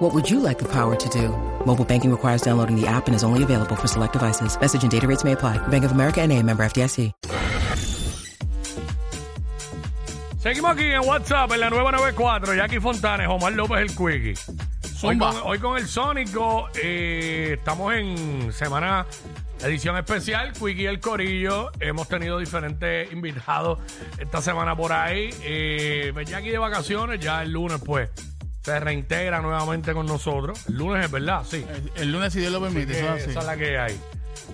What would you like the power to do? Mobile banking requires downloading the app and is only available for select devices. Message and data rates may apply. Bank of America and a member FDIC. Seguimos aquí en WhatsApp en la nueva 94, Jackie Fontanes, Omar López el Quickie. Hoy con, hoy con el Sónico, eh, estamos en semana edición especial, Quickie y el Corillo. Hemos tenido diferentes invitados esta semana por ahí. Eh, pues Jackie de vacaciones, ya el lunes pues se reintegra nuevamente con nosotros. El lunes es verdad, sí. El, el lunes, si Dios lo permite, eso es así. esa es la que hay.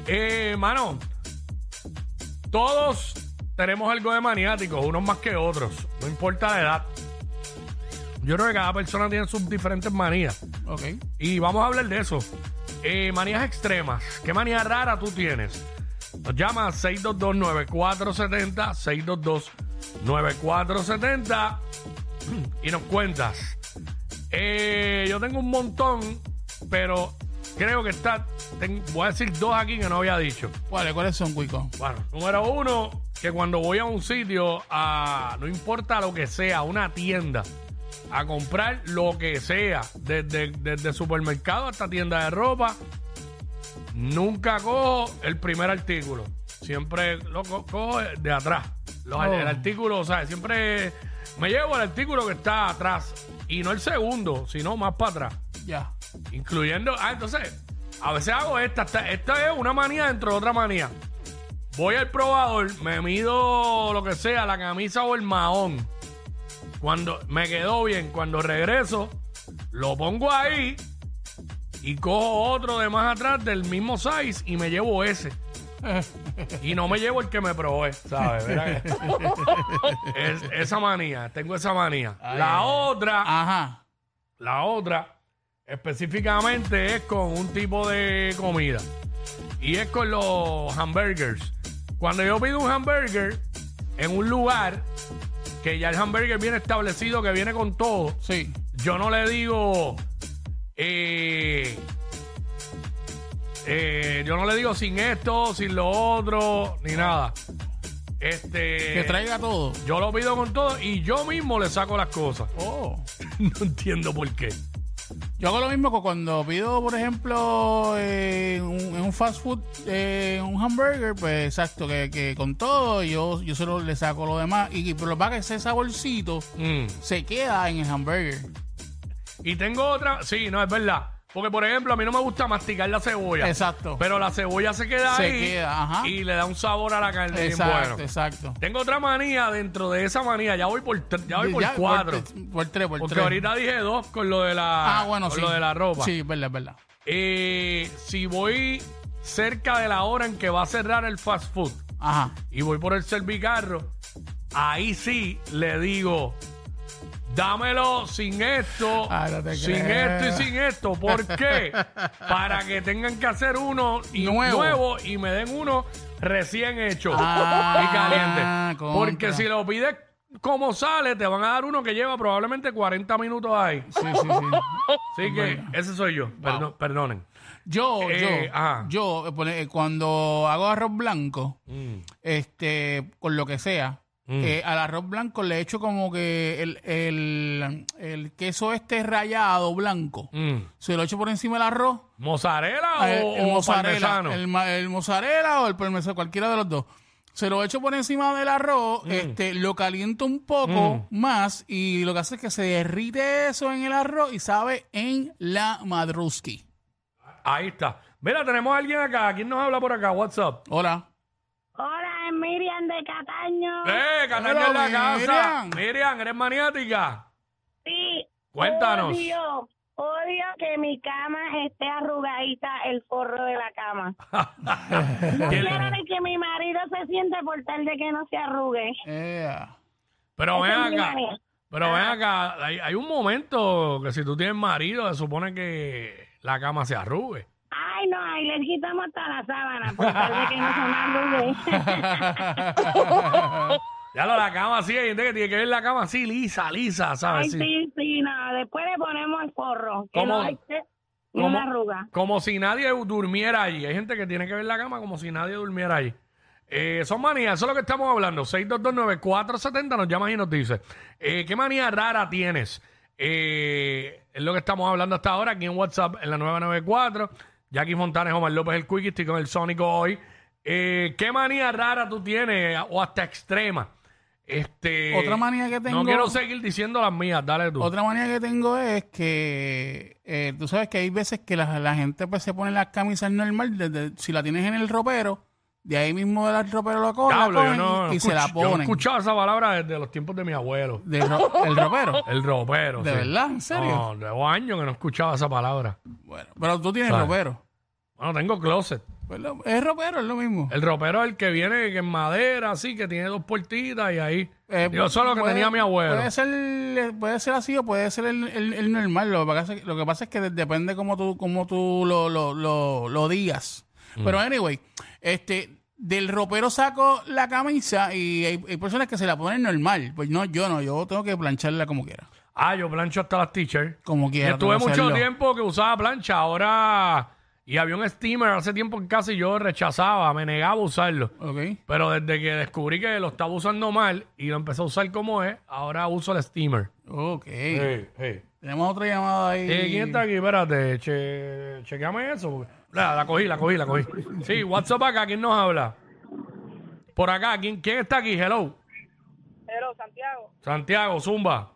Eh, mano, todos tenemos algo de maniáticos, unos más que otros. No importa la edad. Yo creo que cada persona tiene sus diferentes manías. Ok. Y vamos a hablar de eso. Eh, manías extremas. ¿Qué manía rara tú tienes? Nos llama 622-9470, 622-9470 y nos cuentas. Eh, yo tengo un montón, pero creo que está. ten- voy a decir dos aquí que no había dicho. ¿Cuáles, ¿Cuáles son, Cuico? Bueno, número uno, que cuando voy a un sitio, a, no importa lo que sea, una tienda, a comprar lo que sea, desde, desde supermercado hasta tienda de ropa, nunca cojo el primer artículo. Siempre lo co- cojo de atrás. Los- Oh. El artículo, o sea, siempre me llevo el artículo que está atrás. Y no el segundo, sino más para atrás. Ya. Incluyendo. Ah, entonces, a veces hago esta. Esta, esta es una manía dentro de otra manía. Voy al probador, me mido lo que sea, la camisa o el mahón. Cuando me quedó bien, cuando regreso, lo pongo ahí y cojo otro de más atrás del mismo size y me llevo ese. Y no me llevo el que me probé, ¿sabes? Mira que- Es- esa manía, tengo esa manía. La otra. Ajá. La otra específicamente es con un tipo de comida. Y es con los hamburgers. Cuando yo pido un hamburger en un lugar que ya el hamburger viene establecido, que viene con todo, Sí. yo no le digo. eh, eh, yo no le digo sin esto, sin lo otro, ni nada. Este. Que traiga todo. Yo lo pido con todo y yo mismo le saco las cosas. Oh. no entiendo por qué. Yo hago lo mismo que cuando pido, por ejemplo, eh, un, en un fast food, eh, un hamburger, pues exacto, que, que con todo yo, yo solo le saco lo demás. Y pero lo que que ese saborcito Mm. se queda en el hamburger. Y tengo otra, sí, no, es verdad. Porque, por ejemplo, a mí no me gusta masticar la cebolla. Exacto. Pero la cebolla se queda Se ahí queda, ajá. y le da un sabor a la carne bien Exacto, bueno. exacto. Tengo otra manía dentro de esa manía. Ya voy por, tre- ya voy por Ya, cuatro. Por, por tres, por porque tres. ahorita dije dos con lo de la, Ah, bueno, con sí. lo de la ropa. Sí, es verdad, es verdad. Eh, si voy cerca de la hora en que va a cerrar el fast food Ajá. y voy por el servicarro, ahí sí le digo, dámelo sin esto, Ah, no te sin esto y sin esto. ¿Por qué? Para que tengan que hacer uno y Nuevo. nuevo y me den uno recién hecho Ah, y caliente. Porque si lo pides como sale, te van a dar uno que lleva probablemente 40 minutos ahí. Sí, sí, sí. Así que ese soy yo. Perdo- perdonen. Yo, Eh, yo, ajá. yo, eh, eh, cuando hago arroz blanco, Mm. este, con lo que sea, eh, al arroz blanco le echo como que el, el, el queso este rallado blanco. Mm. Se lo echo por encima del arroz. ¿Mozzarella eh, o, el, o mozzarella, el, mozzarella o el parmesano, cualquiera de los dos. Se lo echo por encima del arroz, Mm. este, lo caliento un poco más y lo que hace es que se derrite eso en el arroz y sabe en la madruski. Ahí está. Mira, tenemos a alguien acá. ¿Quién nos habla por acá? WhatsApp. Hola. Es Miriam de Cataño. ¡Eh, Cataño en la casa! Miriam. Miriam, ¿eres maniática? Sí. Cuéntanos. Odio, odio que mi cama esté arrugadita el forro de la cama. No ¿Quién- quiero ni que mi marido se siente por tal de que no se arrugue. Pero ven Esa es mi acá. manía. Pero ven acá. Hay, hay un momento que si tú tienes marido, se supone que la cama se arrugue. Ay, no, ahí les quitamos hasta la sábana, por tal de que no me arrugue. Ya lo la cama así, hay gente que tiene que ver la cama así, lisa, lisa, ¿sabes? Sí. sí, sí, no, después le ponemos el forro, que ¿Cómo? no hay que- una arruga. Como si nadie durmiera allí. Hay gente que tiene que ver la cama como si nadie durmiera allí. Eh, son manías, eso es lo que estamos hablando. 6229470 nos llamas y nos dice, eh, ¿qué manía rara tienes? Eh, es lo que estamos hablando hasta ahora aquí en WhatsApp, en la 994. Jackie Fontanes, Omar López, el Quickie, estoy con el Sónico hoy. Eh, ¿Qué manía rara tú tienes o hasta extrema? Este, Otra manía que tengo- No quiero seguir diciendo las mías, dale tú. Otra manía que tengo es que eh, tú sabes que hay veces que la, la gente pues se pone las camisas normal, desde, si la tienes en el ropero, de ahí mismo del ropero lo cogen, la Diablo, yo cogen no, y, y se la escuch- yo no ponen. escuchaba esa palabra desde los tiempos de mi abuelo. De ro- el ropero. El ropero. ¿De sí. verdad? ¿En serio? No, llevo años que no escuchaba esa palabra. Bueno, pero tú tienes ¿Sabes? ropero. Bueno, tengo closet. Pues lo- es ropero, es lo mismo. El ropero es el que viene que en madera, así, que tiene dos puertitas y ahí. Eh, Digo, eso es lo que puede- tenía mi abuelo. Puede ser, puede ser así o puede ser el, el- el normal. Lo que, pasa, lo que pasa es que de- depende cómo tú, cómo tú lo, lo, lo, lo digas. Mm. Pero anyway, este, del ropero saco la camisa y hay, hay personas que se la ponen normal. Pues no, yo no, yo tengo que plancharla como quiera. Ah, yo plancho hasta las t-shirts. Como quiera. estuve tengo que mucho hacerlo. tiempo que usaba plancha. Ahora. Y había un steamer hace tiempo en casa y yo rechazaba, me negaba a usarlo. Ok. Pero desde que descubrí que lo estaba usando mal y lo empecé a usar como es, ahora uso el steamer. Ok. Tenemos otra llamada ahí. Eh, ¿Quién está aquí? Espérate, che, chequeame eso. porque- La, la cogí, la cogí, la cogí. Sí, WhatsApp acá, ¿quién nos habla? Por acá, ¿quién, quién está aquí? Hello. Pero, Santiago, Santiago, Zumba.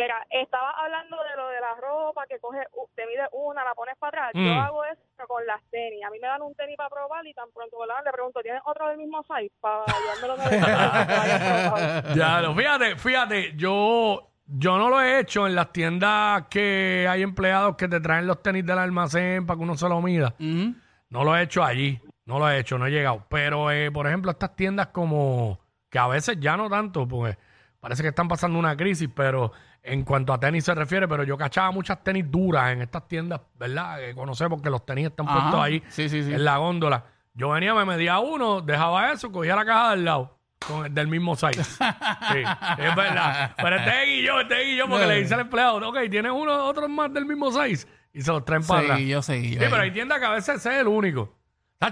Mira, estaba hablando de lo de la ropa, que coge, u- te mide una, la pones para atrás. Mm. Yo hago eso con las tenis. A mí me dan un tenis para probar y tan pronto ¿verdad? le pregunto, ¿tienes otro del mismo size? Para llevármelo de Ya, lo- fíjate, fíjate, yo, yo no lo he hecho en las tiendas que hay empleados que te traen los tenis del almacén para que uno se lo mida. No lo he hecho allí, no lo he hecho, no he llegado. Pero, eh, por ejemplo, estas tiendas como, que a veces ya no tanto, porque parece que están pasando una crisis, pero en cuanto a tenis se refiere, pero yo cachaba muchas tenis duras en estas tiendas, ¿verdad? Que conocemos que los tenis están Ajá. puestos ahí Sí, sí, sí. en la góndola. Yo venía, me medía uno, dejaba eso, cogía la caja del lado. Con el del mismo size. Sí, es verdad. Pero este es Guillo, este es Guillo, porque No. le dice al empleado, ok, tienes uno, otros más del mismo size. Y se los traen para atrás. Sí, yo sé. Sí, pero ahí. hay tiendas que a veces es el único.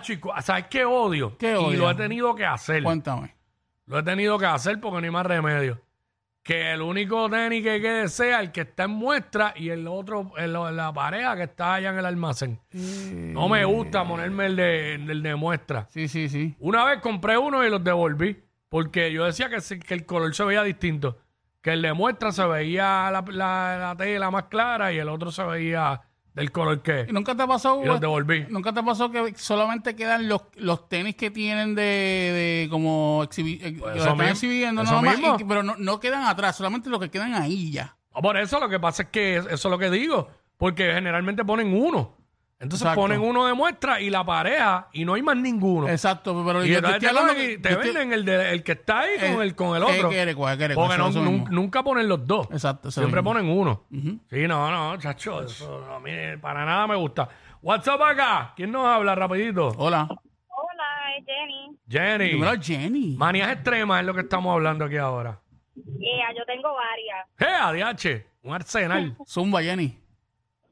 Y cu- ¿Sabes qué odio? ¿Qué Y odio? lo he tenido que hacer. Cuéntame. Lo he tenido que hacer porque no hay más remedio. Que el único tenis que quede sea el que está en muestra y el otro, el- la pareja que está allá en el almacén. No me gusta ponerme el de, el de muestra. Sí, sí, sí. Una vez compré uno y los devolví porque yo decía que, se- que el color se veía distinto. Que el de muestra se veía la, la- la tela más clara y el otro se veía del color que ¿Y nunca te pasó? Y los devolví. ¿Nunca te pasó que solamente quedan los, los tenis que tienen de, de como exhibi- eh, que Pues los están mismo, exhibiendo eso nada más, mismo. y pero no, no quedan atrás, solamente los que quedan ahí ya. Ah, Por eso lo que pasa es que es- eso es lo que digo. Porque generalmente ponen uno. Entonces Exacto. ponen uno de muestra y la pareja y no hay más ninguno. Exacto, pero y yo te estoy te, hablando cogen y que- te yo estoy- venden el, de, el que está ahí con Eh, el, con el eh, otro. quiere, cuál, quiere, Porque cuál, no- eso nun- mismo. nunca ponen los dos. Exacto, Siempre mismo. ponen uno. Ujú. Sí, no, no, chacho. Eso no, para nada me gusta. WhatsApp acá. ¿Quién nos habla rapidito? Hola. Hola, es Jenny. Jenny. Dímelo, Jenny. Manías extremas es lo que estamos hablando aquí ahora. Yeah, yo tengo varias. ¡Eh, ADH! Un arsenal. Zumba, Jenny.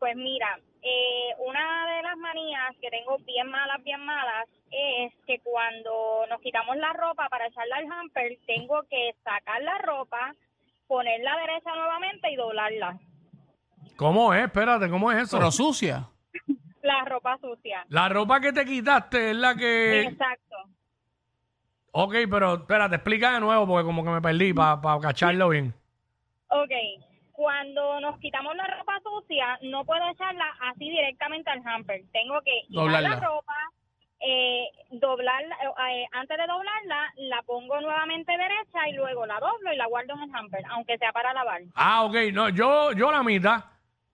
Pues mira, eh, una de las manías que tengo bien malas, bien malas, es que cuando nos quitamos la ropa para echarla al hamper, tengo que sacar la ropa, ponerla derecha nuevamente y doblarla. ¿Cómo es? Espérate, ¿cómo es eso? Pero sucia. La ropa sucia. La ropa que te quitaste es la que... Exacto. Ok, pero espérate, explica de nuevo porque como que me perdí para cacharlo bien. Ok. Cuando nos quitamos la ropa sucia, no puedo echarla así directamente al hamper. Tengo que quitar Doblarla. la ropa, eh, doblarla, eh, eh, antes de doblarla, la pongo nuevamente derecha y luego la doblo y la guardo en el hamper, aunque sea para lavar. Ah, ok, no, yo, yo la mitad,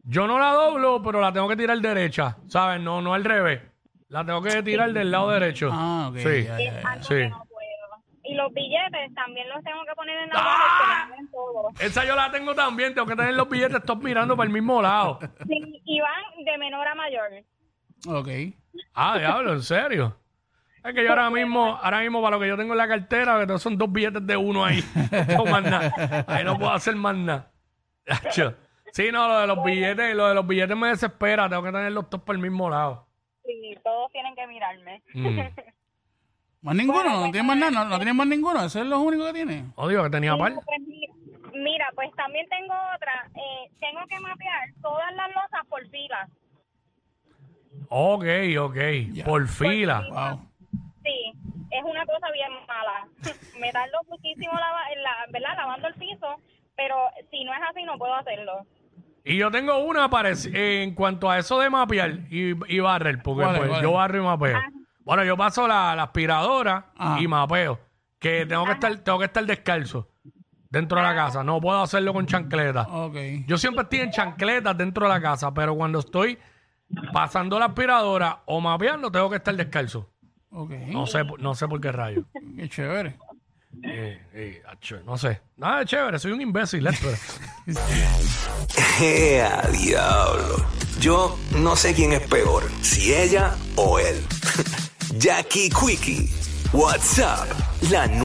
yo no la doblo, pero la tengo que tirar derecha, ¿sabes? No, no al revés. La tengo que tirar del lado derecho. Ah, ok. Sí. ya, Es ya, ya. algo sí. que no puedo. Y los billetes también los tengo que poner en la ¡Ah! bolsa todos. Esa yo la tengo también, tengo que tener los billetes todos mirando para el mismo lado. Sí, y van de menor a mayor. Ok. Ah, diablo, en serio. Es que yo ahora mismo, ahora mismo para lo que yo tengo en la cartera, que son dos billetes de uno ahí. No más nada. Ahí no puedo hacer más nada. Sí, no, lo de los billetes, lo de los billetes me desespera. Tengo que tenerlos todos por el mismo lado. Sí, todos tienen que mirarme. Mm. ¿Más ninguno? ¿No tienes más nada? ¿No, no tienes más ninguno? ¿Ese es lo único que tienes? Odio que tenía par. Pues mira, mira, pues también tengo otra. Eh, tengo que mapear todas las losas por filas. Ok, ok. Por fila. Wow. Sí, es una cosa bien mala. Me tardo muchísimo lava- en la, ¿verdad? lavando el piso, pero si no es así no puedo hacerlo. Y yo tengo una parec- en cuanto a eso de mapear y, y barrer, porque ¿Cuál es, pues, cuál yo barro y mapeo. Bueno, yo paso la, la aspiradora Ajá. y mapeo. Que tengo que estar, tengo que estar descalzo dentro de la casa. No puedo hacerlo con chancleta. Ok. Yo siempre estoy en chancletas dentro de la casa, pero cuando estoy pasando la aspiradora o mapeando, tengo que estar descalzo. Ok. No sé, por- no sé por qué rayo. Qué chévere. Eh, eh, no sé. Nada de chévere, soy un imbécil, Héctor. ¡Ea, diablo! Yo no sé quién es peor, si ella o él. Jackie Quickie, WhatsApp, la